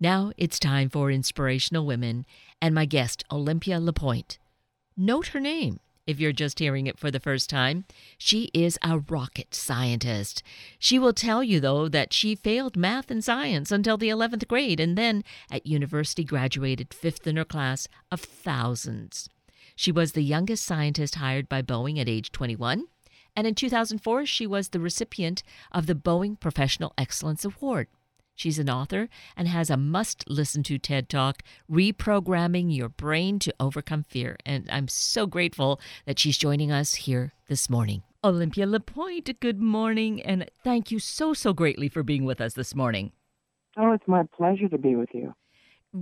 Now it's time for Inspirational Women and my guest, Olympia LePoint. Note her name if you're just hearing it for the first time. She is a rocket scientist. She will tell you, though, that she failed math and science until the 11th grade and then at university graduated fifth in her class of thousands. She was the youngest scientist hired by Boeing at age 21. And in 2004, she was the recipient of the Boeing Professional Excellence Award. She's an author and has a must listen to TED Talk, Reprogramming Your Brain to Overcome Fear. And I'm so grateful that she's joining us here this morning. Olympia LePoint, good morning, and thank you so, so greatly for being with us this morning. Oh, it's my pleasure to be with you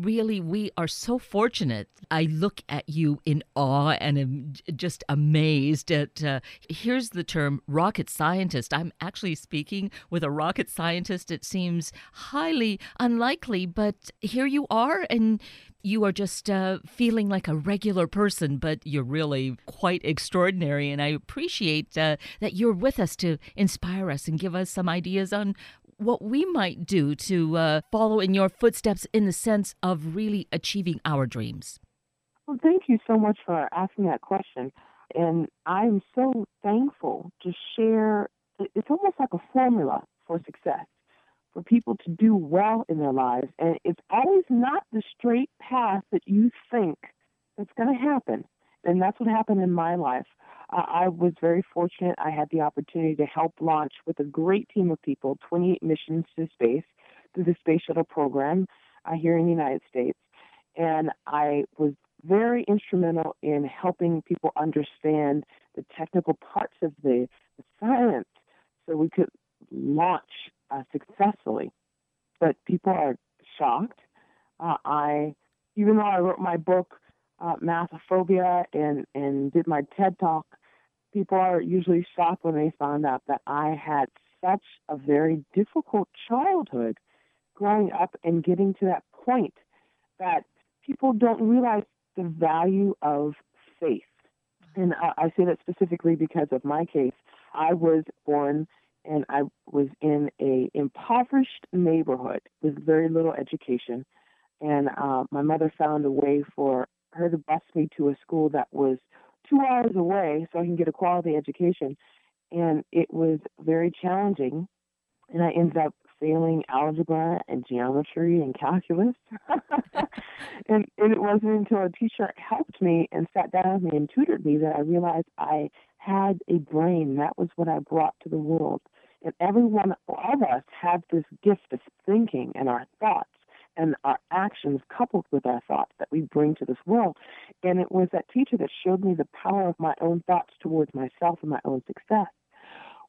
really, we are so fortunate. I look at you in awe and am just amazed at. Uh, here's the term rocket scientist. I'm actually speaking with a rocket scientist. It seems highly unlikely, but here you are, and you are just uh, feeling like a regular person, but you're really quite extraordinary. And I appreciate uh, that you're with us to inspire us and give us some ideas on what we might do to uh, follow in your footsteps in the sense of really achieving our dreams? Well, thank you so much for asking that question. And I'm so thankful to share. It's almost like a formula for success for people to do well in their lives. And it's always not the straight path that you think that's going to happen. And that's what happened in my life. I was very fortunate. I had the opportunity to help launch with a great team of people 28 missions to space through the Space Shuttle program uh, here in the United States. And I was very instrumental in helping people understand the technical parts of the, the science so we could launch uh, successfully. But people are shocked. Uh, I, even though I wrote my book, uh, Mathophobia and, and did my TED talk, people are usually shocked when they find out that I had such a very difficult childhood growing up and getting to that point that people don't realize the value of faith. And I, I say that specifically because of my case. I was born and I was in a impoverished neighborhood with very little education. And uh, my mother found a way for her to bus me to a school that was two hours away so I can get a quality education. And it was very challenging. And I ended up failing algebra and geometry and calculus. and, and it wasn't until a teacher helped me and sat down with me and tutored me that I realized I had a brain. That was what I brought to the world. And every one of us have this gift of thinking and our thoughts and our actions coupled with our thoughts that we bring to this world. And it was that teacher that showed me the power of my own thoughts towards myself and my own success.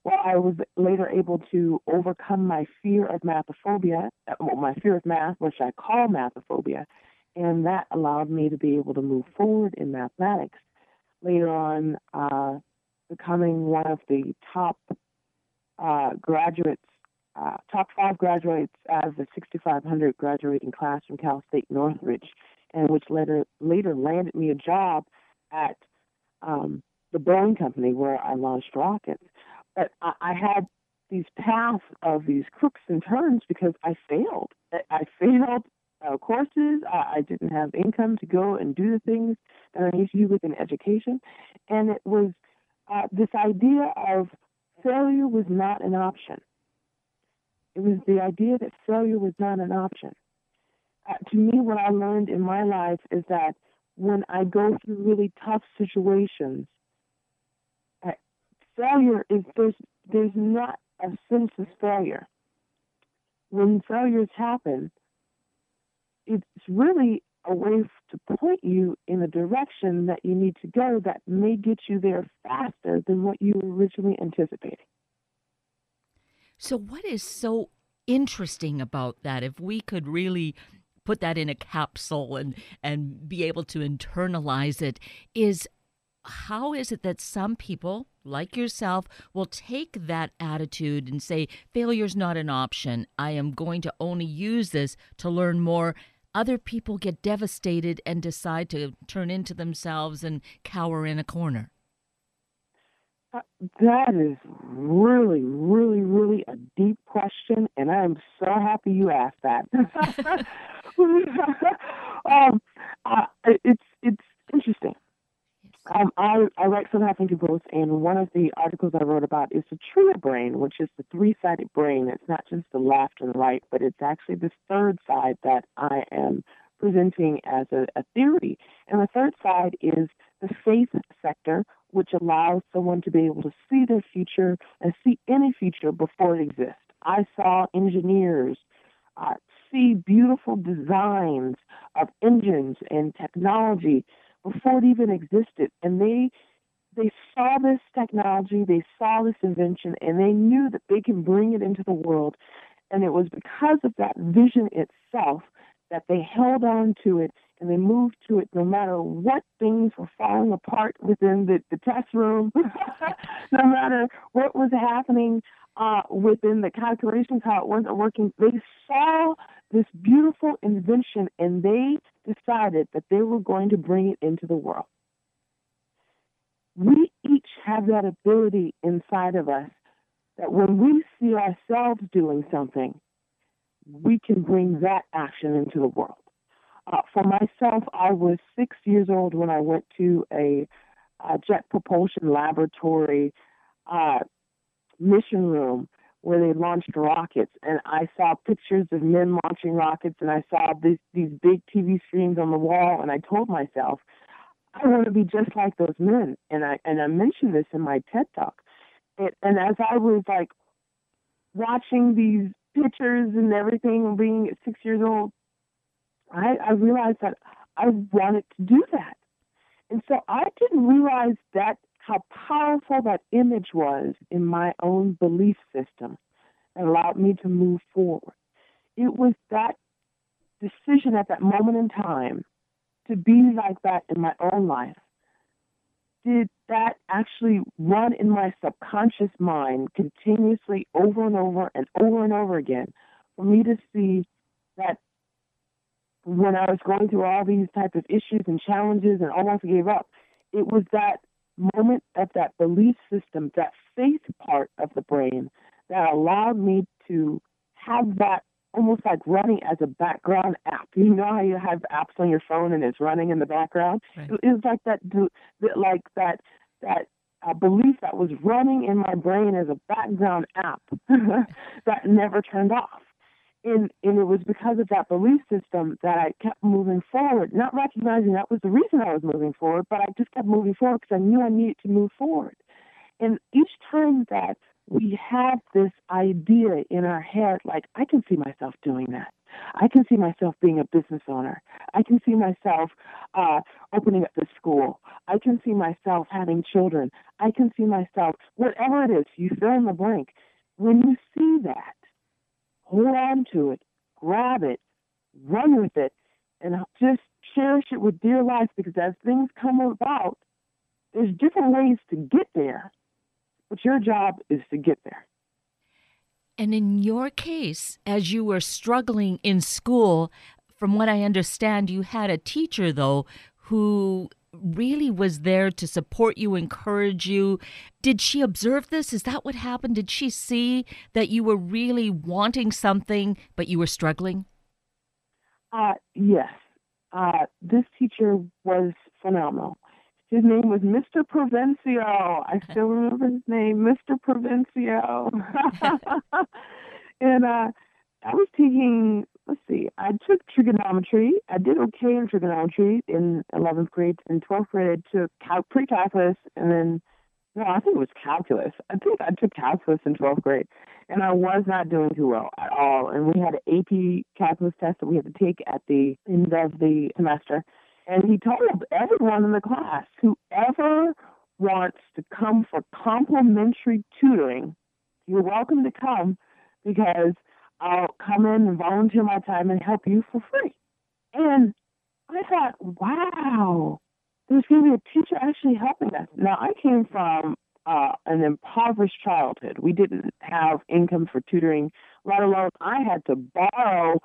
Well, I was later able to overcome my fear of mathophobia, uh, well, my fear of math, which I call mathophobia, and that allowed me to be able to move forward in mathematics. Later on, uh, becoming one of the top uh, uh, top five graduates out of the 6,500 graduating class from Cal State Northridge, and which later later landed me a job at um, the Boeing company where I launched rockets. But I, I had these paths of these crooks and turns because I failed. I failed uh, courses. I, I didn't have income to go and do the things that I need to do with an education, and it was uh, this idea of failure was not an option. It was the idea that failure was not an option. Uh, to me, what I learned in my life is that when I go through really tough situations, uh, failure is there's there's not a sense of failure. When failures happen, it's really a way to point you in a direction that you need to go that may get you there faster than what you were originally anticipating. So, what is so interesting about that? If we could really put that in a capsule and and be able to internalize it, is how is it that some people like yourself will take that attitude and say failure's not an option. I am going to only use this to learn more. Other people get devastated and decide to turn into themselves and cower in a corner uh, that is really, really, really a deep question, and I am so happy you asked that. um, uh, it's it's interesting. Um, I, I write something to both, and one of the articles I wrote about is the trio brain, which is the three-sided brain. It's not just the left and right, but it's actually this third side that I am presenting as a, a theory. And the third side is the faith sector, which allows someone to be able to see their future and see any future before it exists. I saw engineers uh, see beautiful designs of engines and technology before it even existed, and they they saw this technology, they saw this invention, and they knew that they can bring it into the world. And it was because of that vision itself that they held on to it and they moved to it no matter what things were falling apart within the, the test room, no matter what was happening uh, within the calculations, how it wasn't working. They saw this beautiful invention and they decided that they were going to bring it into the world. We each have that ability inside of us that when we see ourselves doing something, we can bring that action into the world. Uh, for myself, I was six years old when I went to a, a jet propulsion laboratory uh, mission room where they launched rockets, and I saw pictures of men launching rockets, and I saw these these big TV screens on the wall, and I told myself, I want to be just like those men, and I and I mentioned this in my TED talk, it, and as I was like watching these pictures and everything, being six years old, I, I realized that I wanted to do that. And so I didn't realize that how powerful that image was in my own belief system and allowed me to move forward. It was that decision at that moment in time to be like that in my own life did that actually run in my subconscious mind continuously over and over and over and over again for me to see that when I was going through all these type of issues and challenges and almost gave up, it was that moment of that belief system, that faith part of the brain that allowed me to have that almost like running as a background app. You know how you have apps on your phone and it's running in the background. Right. It was like that, like that, that uh, belief that was running in my brain as a background app that never turned off. And, and it was because of that belief system that I kept moving forward, not recognizing that was the reason I was moving forward, but I just kept moving forward because I knew I needed to move forward. And each time that we have this idea in our head like, I can see myself doing that. I can see myself being a business owner. I can see myself uh, opening up the school. I can see myself having children. I can see myself, whatever it is, you fill in the blank. When you see that, hold on to it, grab it, run with it, and just cherish it with dear life because as things come about, there's different ways to get there. But your job is to get there. And in your case, as you were struggling in school, from what I understand, you had a teacher, though, who really was there to support you, encourage you. Did she observe this? Is that what happened? Did she see that you were really wanting something, but you were struggling? Uh, yes. Uh, this teacher was phenomenal. His name was Mr. Provencio. I still remember his name, Mr. Provencio. and uh, I was taking, let's see, I took trigonometry. I did okay in trigonometry in 11th grade. In 12th grade, I took cal- pre-calculus, and then, no, I think it was calculus. I think I took calculus in 12th grade, and I was not doing too well at all. And we had an AP calculus test that we had to take at the end of the semester and he told everyone in the class, whoever wants to come for complimentary tutoring, you're welcome to come because I'll come in and volunteer my time and help you for free. And I thought, wow, there's going to be a teacher actually helping us. Now, I came from uh, an impoverished childhood. We didn't have income for tutoring, let alone I had to borrow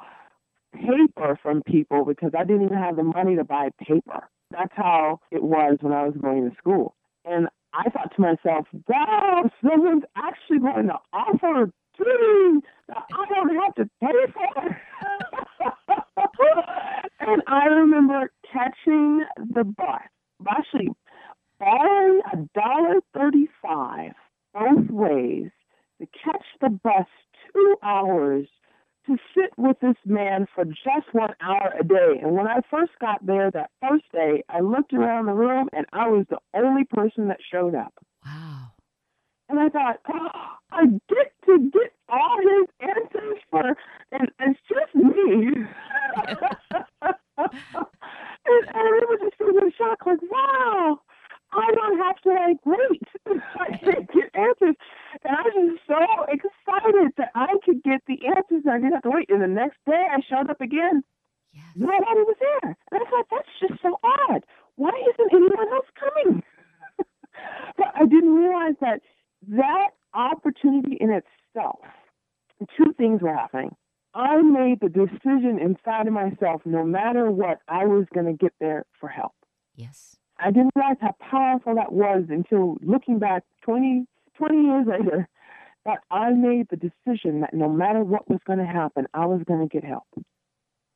paper from people because I didn't even have the money to buy paper. That's how it was when I was going to school. And I thought to myself, wow, someone's actually going to offer that I don't have to pay for. and I remember catching the bus. Actually, borrowing a dollar thirty-five both ways to catch the bus two hours to sit with this man for just one hour a day. And when I first got there that first day, I looked around the room and I was the only person that showed up. Wow. And I thought, oh, I get to get all his answers for, and it's just me. and, and it was just sort of shock, like, wow, I don't have to like wait. I can get answers. And I was just so excited that I could get the answers. I didn't have to wait. And the next day I showed up again. Yes. Nobody was there. And I thought, that's just so odd. Why isn't anyone else coming? but I didn't realize that that opportunity in itself, two things were happening. I made the decision inside of myself, no matter what, I was going to get there for help. Yes. I didn't realize how powerful that was until looking back 20, 20 years later, that I made the decision that no matter what was going to happen, I was going to get help.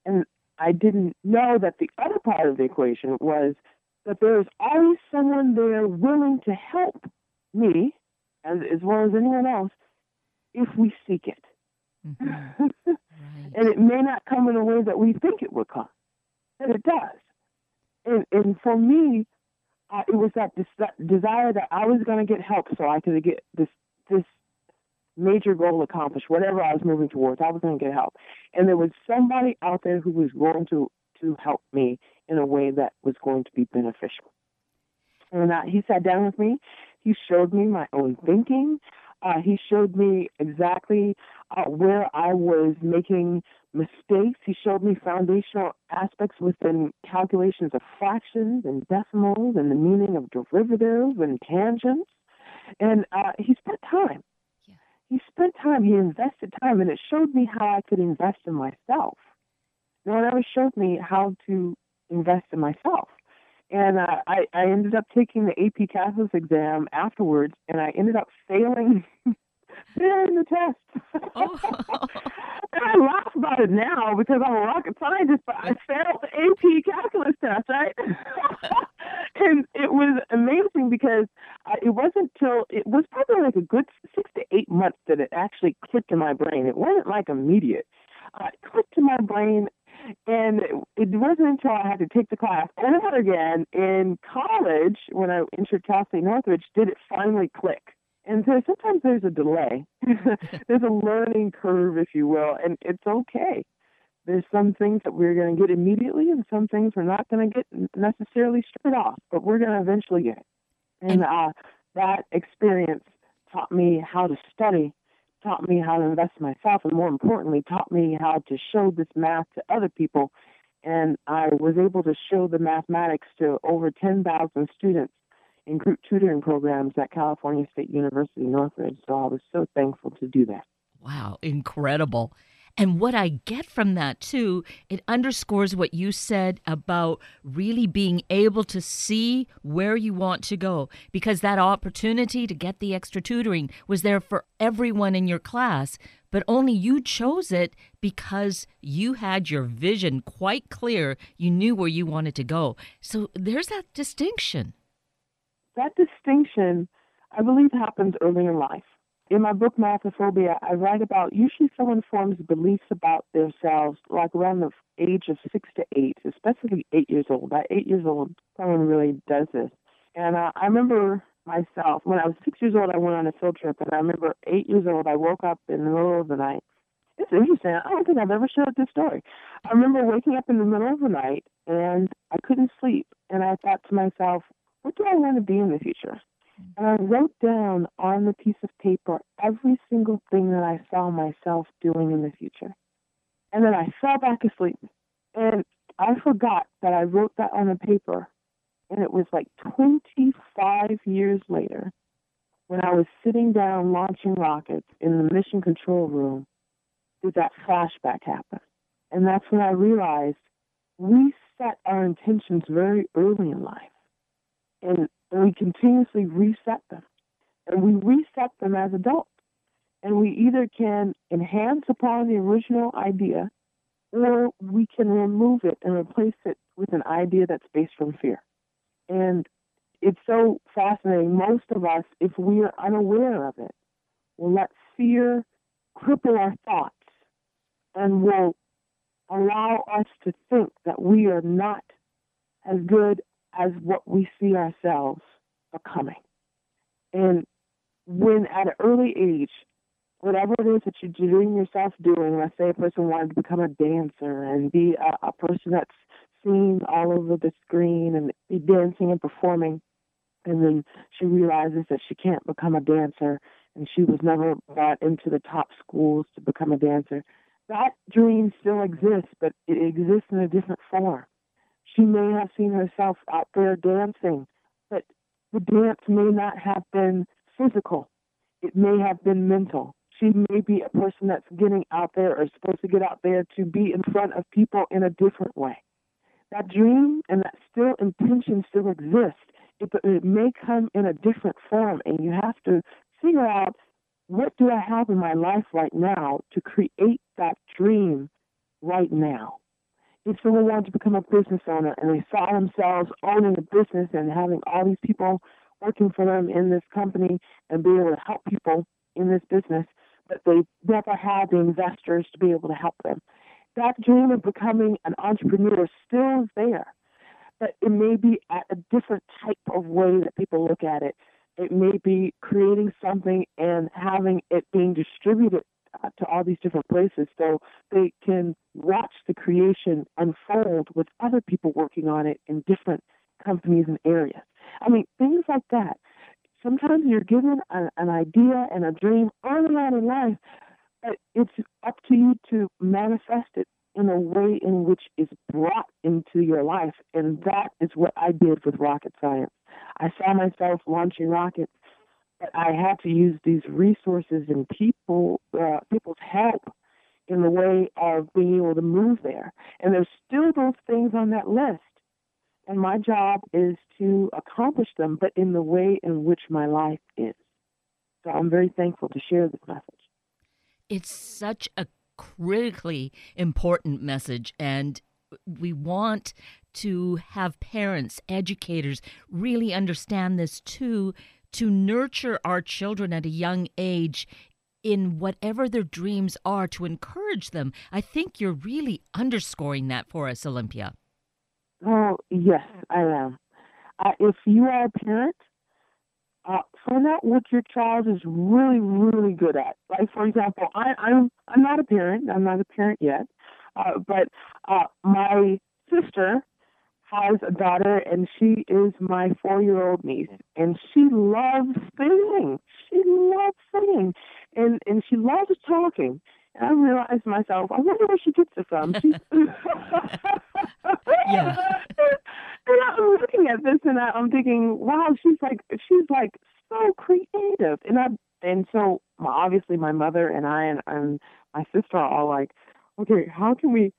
And I didn't know that the other part of the equation was that there's always someone there willing to help me, as, as well as anyone else, if we seek it. Mm-hmm. right. and it may not come in a way that we think it would come, but it does. And, and for me, uh, it was that, des- desire that I was going to get help so I could get this this major goal accomplished, whatever I was moving towards. I was going to get help, and there was somebody out there who was going to to help me in a way that was going to be beneficial. And uh, he sat down with me. He showed me my own thinking. Uh, he showed me exactly uh, where I was making mistakes. He showed me foundational aspects within calculations of fractions and decimals and the meaning of derivatives and tangents. And uh, he spent time. Yeah. He spent time. He invested time, and it showed me how I could invest in myself. No, it never showed me how to invest in myself. And uh, I, I ended up taking the AP Calculus exam afterwards, and I ended up failing failing the test. Oh. and I laugh about it now because I'm a rocket scientist, but I failed the AP Calculus test, right? and it was amazing because uh, it wasn't till it was probably like a good six to eight months that it actually clicked in my brain. It wasn't like immediate. Uh, it clicked in my brain, and it wasn't until I had to take the class over again in college when I entered Cal State Northridge did it finally click. And so sometimes there's a delay. there's a learning curve, if you will, and it's okay. There's some things that we're going to get immediately, and some things we're not going to get necessarily straight off, but we're going to eventually get it. And uh, that experience taught me how to study, taught me how to invest in myself, and more importantly, taught me how to show this math to other people. And I was able to show the mathematics to over 10,000 students in group tutoring programs at California State University, Northridge. So I was so thankful to do that. Wow, incredible. And what I get from that too, it underscores what you said about really being able to see where you want to go because that opportunity to get the extra tutoring was there for everyone in your class, but only you chose it because you had your vision quite clear. You knew where you wanted to go. So there's that distinction. That distinction, I believe, happens early in life in my book Mathophobia, I write about usually someone forms beliefs about themselves like around the age of six to eight, especially eight years old. At eight years old, someone really does this. And uh, I remember myself when I was six years old, I went on a field trip, and I remember eight years old, I woke up in the middle of the night. It's interesting. I don't think I've ever shared this story. I remember waking up in the middle of the night and I couldn't sleep, and I thought to myself, "What do I want to be in the future?" And I wrote down on the piece of paper every single thing that I saw myself doing in the future. And then I fell back asleep. And I forgot that I wrote that on the paper. And it was like 25 years later when I was sitting down launching rockets in the mission control room did that flashback happen. And that's when I realized we set our intentions very early in life. And and we continuously reset them. And we reset them as adults. And we either can enhance upon the original idea or we can remove it and replace it with an idea that's based from fear. And it's so fascinating. Most of us, if we are unaware of it, will let fear cripple our thoughts and will allow us to think that we are not as good as what we see ourselves becoming. And when at an early age, whatever it is that you're dreaming yourself doing, let's say a person wanted to become a dancer and be a, a person that's seen all over the screen and be dancing and performing, and then she realizes that she can't become a dancer and she was never brought into the top schools to become a dancer. That dream still exists, but it exists in a different form. She may have seen herself out there dancing, but the dance may not have been physical. It may have been mental. She may be a person that's getting out there or supposed to get out there to be in front of people in a different way. That dream and that still intention still exists. It, it may come in a different form, and you have to figure out what do I have in my life right now to create that dream right now. If someone wanted to become a business owner and they saw themselves owning a business and having all these people working for them in this company and being able to help people in this business, but they never had the investors to be able to help them. That dream of becoming an entrepreneur still is there, but it may be at a different type of way that people look at it. It may be creating something and having it being distributed Uh, to all these different places so they can watch the creation unfold with other people working on it in different companies and areas. I mean, things like that. Sometimes you're given a, an idea and a dream early on in life, but it's up to you to manifest it in a way in which is brought into your life. And that is what I did with rocket science. I saw myself launching rockets, I had to use these resources and people, uh, people's help in the way of being able to move there. And there's still those things on that list and my job is to accomplish them, but in the way in which my life is. So I'm very thankful to share this message. It's such a critically important message, and we want to have parents, educators really understand this too, to nurture our children at a young age in whatever their dreams are, to encourage them. I think you're really underscoring that for us, Olympia. Oh, yes, I am. Uh, if you are a parent, uh, find out what your child is really, really good at. Like, for example, I, I'm I'm not a parent. I'm not a parent yet, uh, but uh, my sister has a daughter, and she is my four-year-old niece, and she loves singing. She loves singing, and and she loves talking. And I realized myself, I wonder where she gets it from. She's yeah. and I'm looking at this and I, I'm thinking, wow, she's like she's like so creative. And I and so my, obviously my mother and I and, and my sister are all like, okay, how can we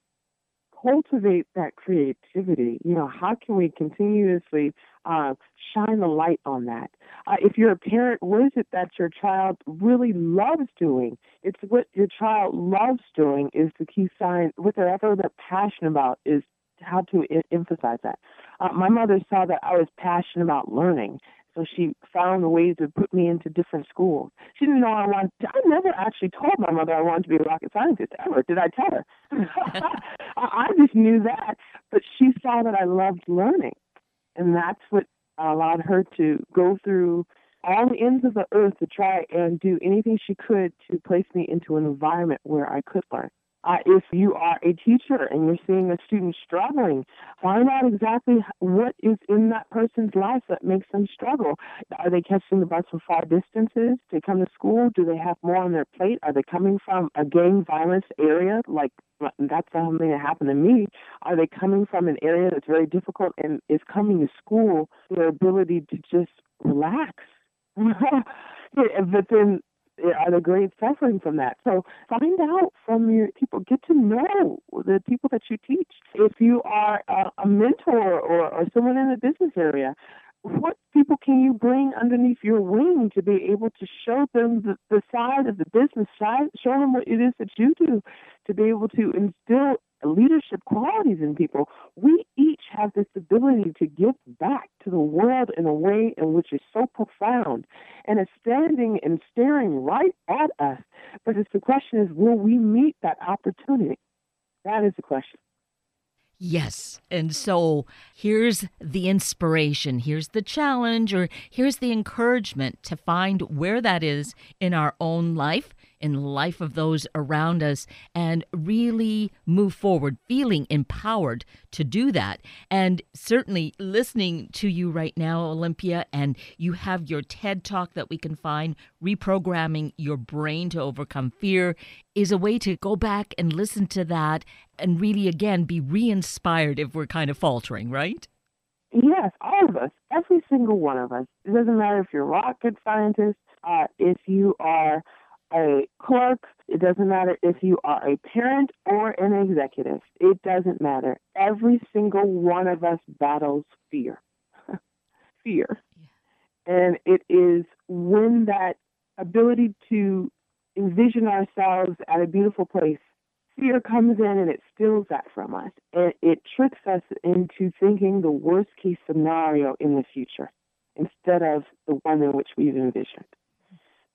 cultivate that creativity? You know, how can we continuously uh, shine the light on that? Uh, if you're a parent, what is it that your child really loves doing? It's what your child loves doing is the key sign. Whatever they're passionate about is how to I- emphasize that. Uh, my mother saw that I was passionate about learning, so she found ways to put me into different schools. She didn't know I wanted. To, I never actually told my mother I wanted to be a rocket scientist ever. Did I tell her? I just knew that, but she saw that I loved learning, and that's what allowed her to go through all the ends of the earth to try and do anything she could to place me into an environment where I could learn. Uh, if you are a teacher and you're seeing a student struggling, find out exactly what is in that person's life that makes them struggle. Are they catching the bus from far distances to come to school? Do they have more on their plate? Are they coming from a gang violence area? Like that's something that happened to me. Are they coming from an area that's very difficult and is coming to school their ability to just relax? but then Uh, are the great suffering from that. So find out from your people, get to know the people that you teach. If you are a, a mentor or, or someone in the business area, what people can you bring underneath your wing to be able to show them the, the side of the business side, show them what it is that you do, to be able to instill leadership qualities in people, we each have this ability to give back to the world in a way in which is so profound and is standing and staring right at us. But it's the question is, will we meet that opportunity? That is the question. Yes. And so here's the inspiration, here's the challenge, or here's the encouragement to find where that is in our own life in the life of those around us and really move forward, feeling empowered to do that. And certainly listening to you right now, Olympia, and you have your TED talk that we can find, reprogramming your brain to overcome fear, is a way to go back and listen to that and really, again, be re inspired if we're kind of faltering, right? Yes, all of us, every single one of us. It doesn't matter if you're a rocket scientist, uh, if you are a clerk. It doesn't matter if you are a parent or an executive. It doesn't matter. Every single one of us battles fear. fear. Yeah. And it is when that ability to envision ourselves at a beautiful place, fear comes in and it steals that from us. And it tricks us into thinking the worst case scenario in the future instead of the one in which we've envisioned.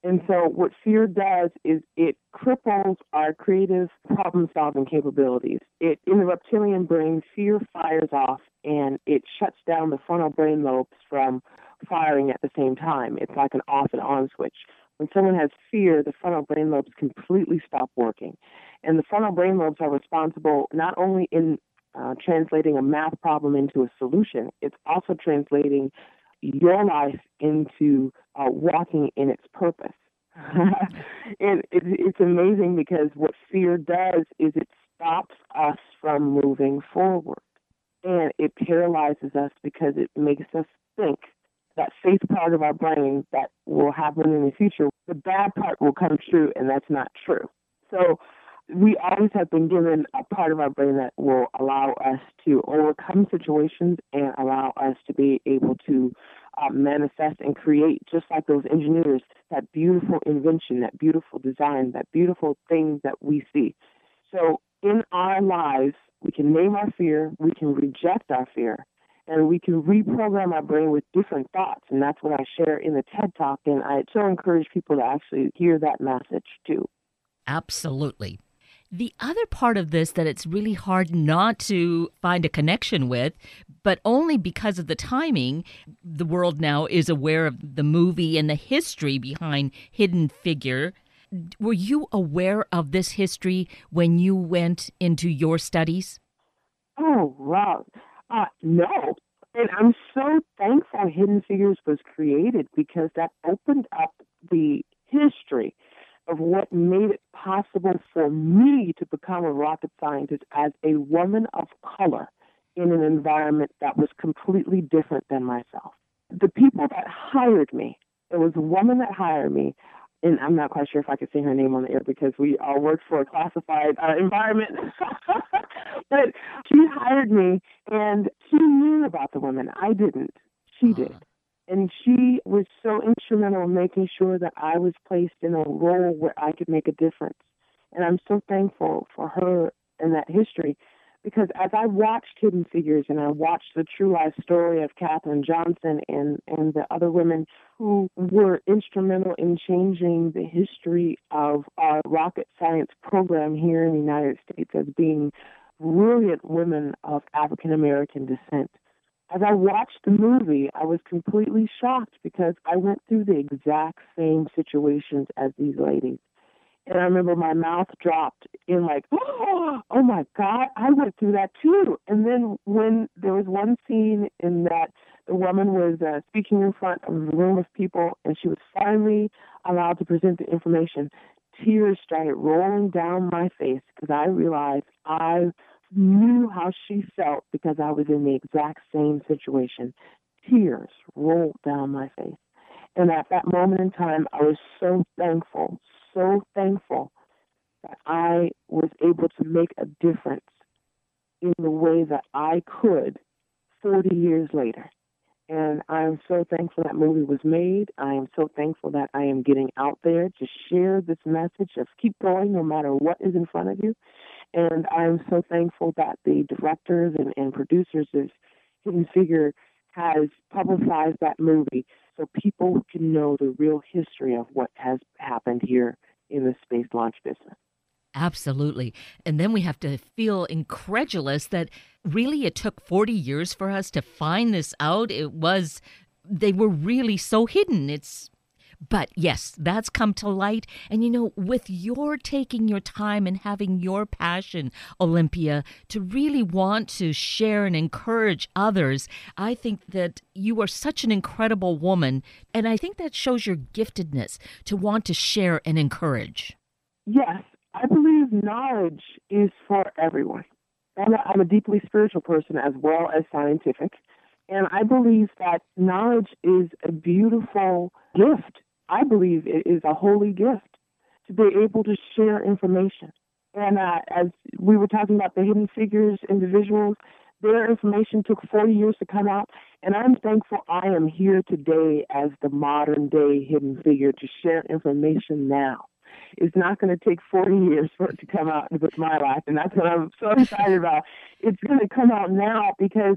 And so, what fear does is it cripples our creative problem solving capabilities. It, in the reptilian brain, fear fires off and it shuts down the frontal brain lobes from firing at the same time. It's like an off and on switch. When someone has fear, the frontal brain lobes completely stop working. And the frontal brain lobes are responsible not only in uh, translating a math problem into a solution, it's also translating your life into uh, walking in its purpose. and it, it's amazing because what fear does is it stops us from moving forward. And it paralyzes us because it makes us think that faith part of our brain that will happen in the future, the bad part will come true, and that's not true. So we always have been given a part of our brain that will allow us to overcome situations and allow us to be able to uh, manifest and create, just like those engineers, that beautiful invention, that beautiful design, that beautiful thing that we see. So in our lives, we can name our fear, we can reject our fear, and we can reprogram our brain with different thoughts. And that's what I share in the TED Talk. And I so encourage people to actually hear that message too. Absolutely. The other part of this that it's really hard not to find a connection with, but only because of the timing, the world now is aware of the movie and the history behind Hidden Figure. Were you aware of this history when you went into your studies? Oh, wow. Uh, no. And I'm so thankful Hidden Figures was created because that opened up the history of what made it possible for me to become a rocket scientist as a woman of color in an environment that was completely different than myself. The people that hired me, it was a woman that hired me, and I'm not quite sure if I could say her name on the air because we all worked for a classified uh, environment. but she hired me, and she knew about the women. I didn't. She did. And she was so instrumental in making sure that I was placed in a role where I could make a difference. And I'm so thankful for her and that history because as I watched Hidden Figures and I watched the true life story of Katherine Johnson and, and the other women who were instrumental in changing the history of our rocket science program here in the United States as being brilliant women of African American descent as I watched the movie, I was completely shocked because I went through the exact same situations as these ladies. And I remember my mouth dropped in like, oh, oh my God, I went through that too. And then when there was one scene in that the woman was uh, speaking in front of a room of people and she was finally allowed to present the information, tears started rolling down my face because I realized I knew how she felt because I was in the exact same situation. Tears rolled down my face. And at that moment in time, I was so thankful, so thankful that I was able to make a difference in the way that I could 40 years later. And I am so thankful that movie was made. I am so thankful that I am getting out there to share this message of keep going no matter what is in front of you And I'm so thankful that the directors and, and producers of Hidden Figure has publicized that movie so people can know the real history of what has happened here in the space launch business. Absolutely. And then we have to feel incredulous that really it took 40 years for us to find this out. It was, they were really so hidden. It's but yes, that's come to light. And you know, with your taking your time and having your passion, Olympia, to really want to share and encourage others, I think that you are such an incredible woman. And I think that shows your giftedness to want to share and encourage. Yes, I believe knowledge is for everyone. I'm a, I'm a deeply spiritual person as well as scientific. And I believe that knowledge is a beautiful gift I believe it is a holy gift to be able to share information. And uh, as we were talking about the hidden figures individuals, their information took 40 years to come out. And I'm thankful I am here today as the modern day hidden figure to share information now. It's not going to take 40 years for it to come out with my life. And that's what I'm so excited about. It's going to come out now because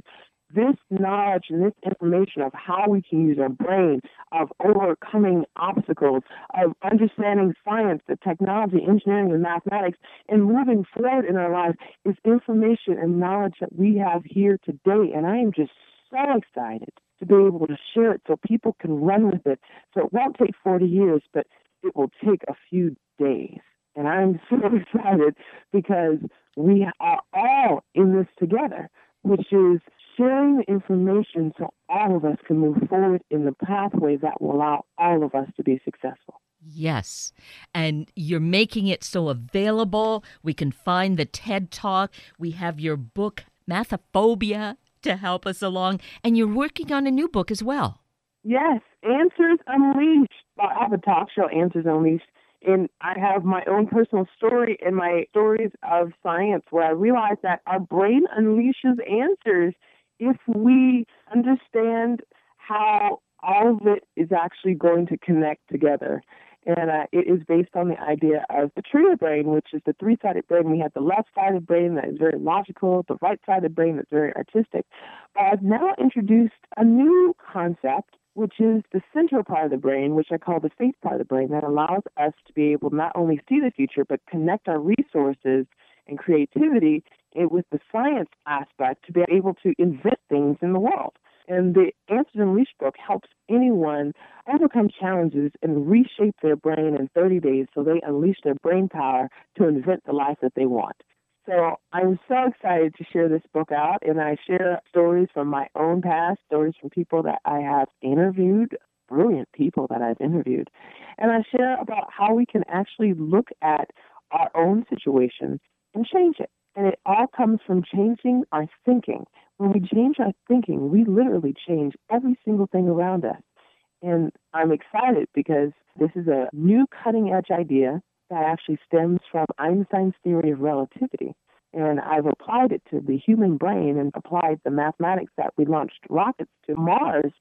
this knowledge and this information of how we can use our brain, of overcoming obstacles, of understanding science, the technology, engineering, and mathematics, and moving forward in our lives is information and knowledge that we have here today. And I am just so excited to be able to share it so people can run with it. So it won't take 40 years, but it will take a few days. And I'm so excited because we are all in this together, which is sharing the information so all of us can move forward in the pathway that will allow all of us to be successful. Yes. And you're making it so available. We can find the TED Talk. We have your book, Mathophobia, to help us along. And you're working on a new book as well. Yes, Answers Unleashed. I have a talk show, Answers Unleashed, and I have my own personal story and my stories of science where I realized that our brain unleashes answers if we understand how all of it is actually going to connect together. And uh, it is based on the idea of the trio brain, which is the three sided brain. We have the left sided brain that is very logical, the right sided brain that's very artistic. But I've now introduced a new concept, which is the central part of the brain, which I call the faith part of the brain, that allows us to be able not only see the future, but connect our resources and creativity with the science aspect to be able to invent things in the world. And the Answers Unleashed book helps anyone overcome challenges and reshape their brain in 30 days so they unleash their brain power to invent the life that they want. So I'm so excited to share this book out, and I share stories from my own past, stories from people that I have interviewed, brilliant people that I've interviewed, and I share about how we can actually look at our own situation and change it. And it all comes from changing our thinking. When we change our thinking, we literally change every single thing around us. And I'm excited because this is a new cutting edge idea that actually stems from Einstein's theory of relativity. And I've applied it to the human brain and applied the mathematics that we launched rockets to Mars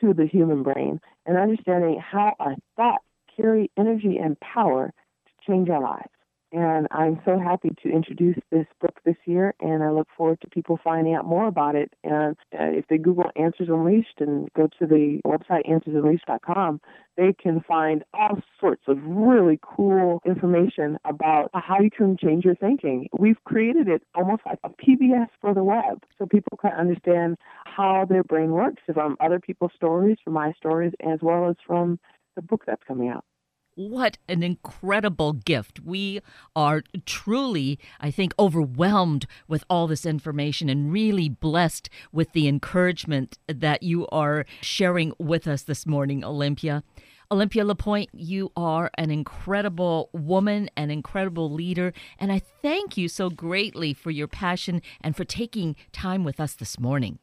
to the human brain and understanding how our thoughts carry energy and power to change our lives. And I'm so happy to introduce this book this year, and I look forward to people finding out more about it. And uh, if they Google Answers Unleashed and go to the website answersunleashed.com, they can find all sorts of really cool information about how you can change your thinking. We've created it almost like a PBS for the web so people can understand how their brain works from other people's stories, from my stories, as well as from the book that's coming out. What an incredible gift. We are truly, I think, overwhelmed with all this information and really blessed with the encouragement that you are sharing with us this morning, Olympia. Olympia LePoint, you are an incredible woman, an incredible leader, and I thank you so greatly for your passion and for taking time with us this morning.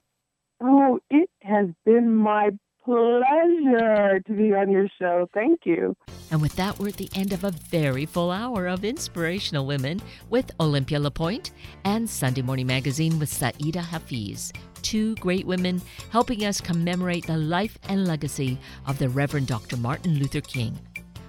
Oh, it has been my pleasure to be on your show. Thank you. And with that, we're at the end of a very full hour of Inspirational Women with Olympia LePoint and Sunday Morning Magazine with Saida Hafiz. Two great women helping us commemorate the life and legacy of the Reverend Dr. Martin Luther King.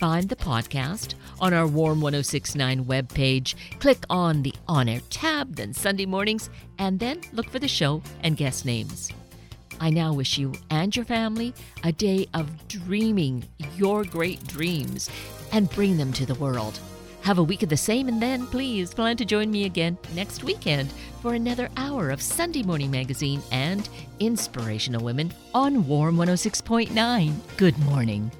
find the podcast on our Warm 1069 webpage. Click on the On Air tab, then Sunday mornings, and then look for the show and guest names. I now wish you and your family a day of dreaming your great dreams and bring them to the world. Have a week of the same, and then please plan to join me again next weekend for another hour of Sunday Morning Magazine and Inspirational Women on Warm 106.9. Good morning.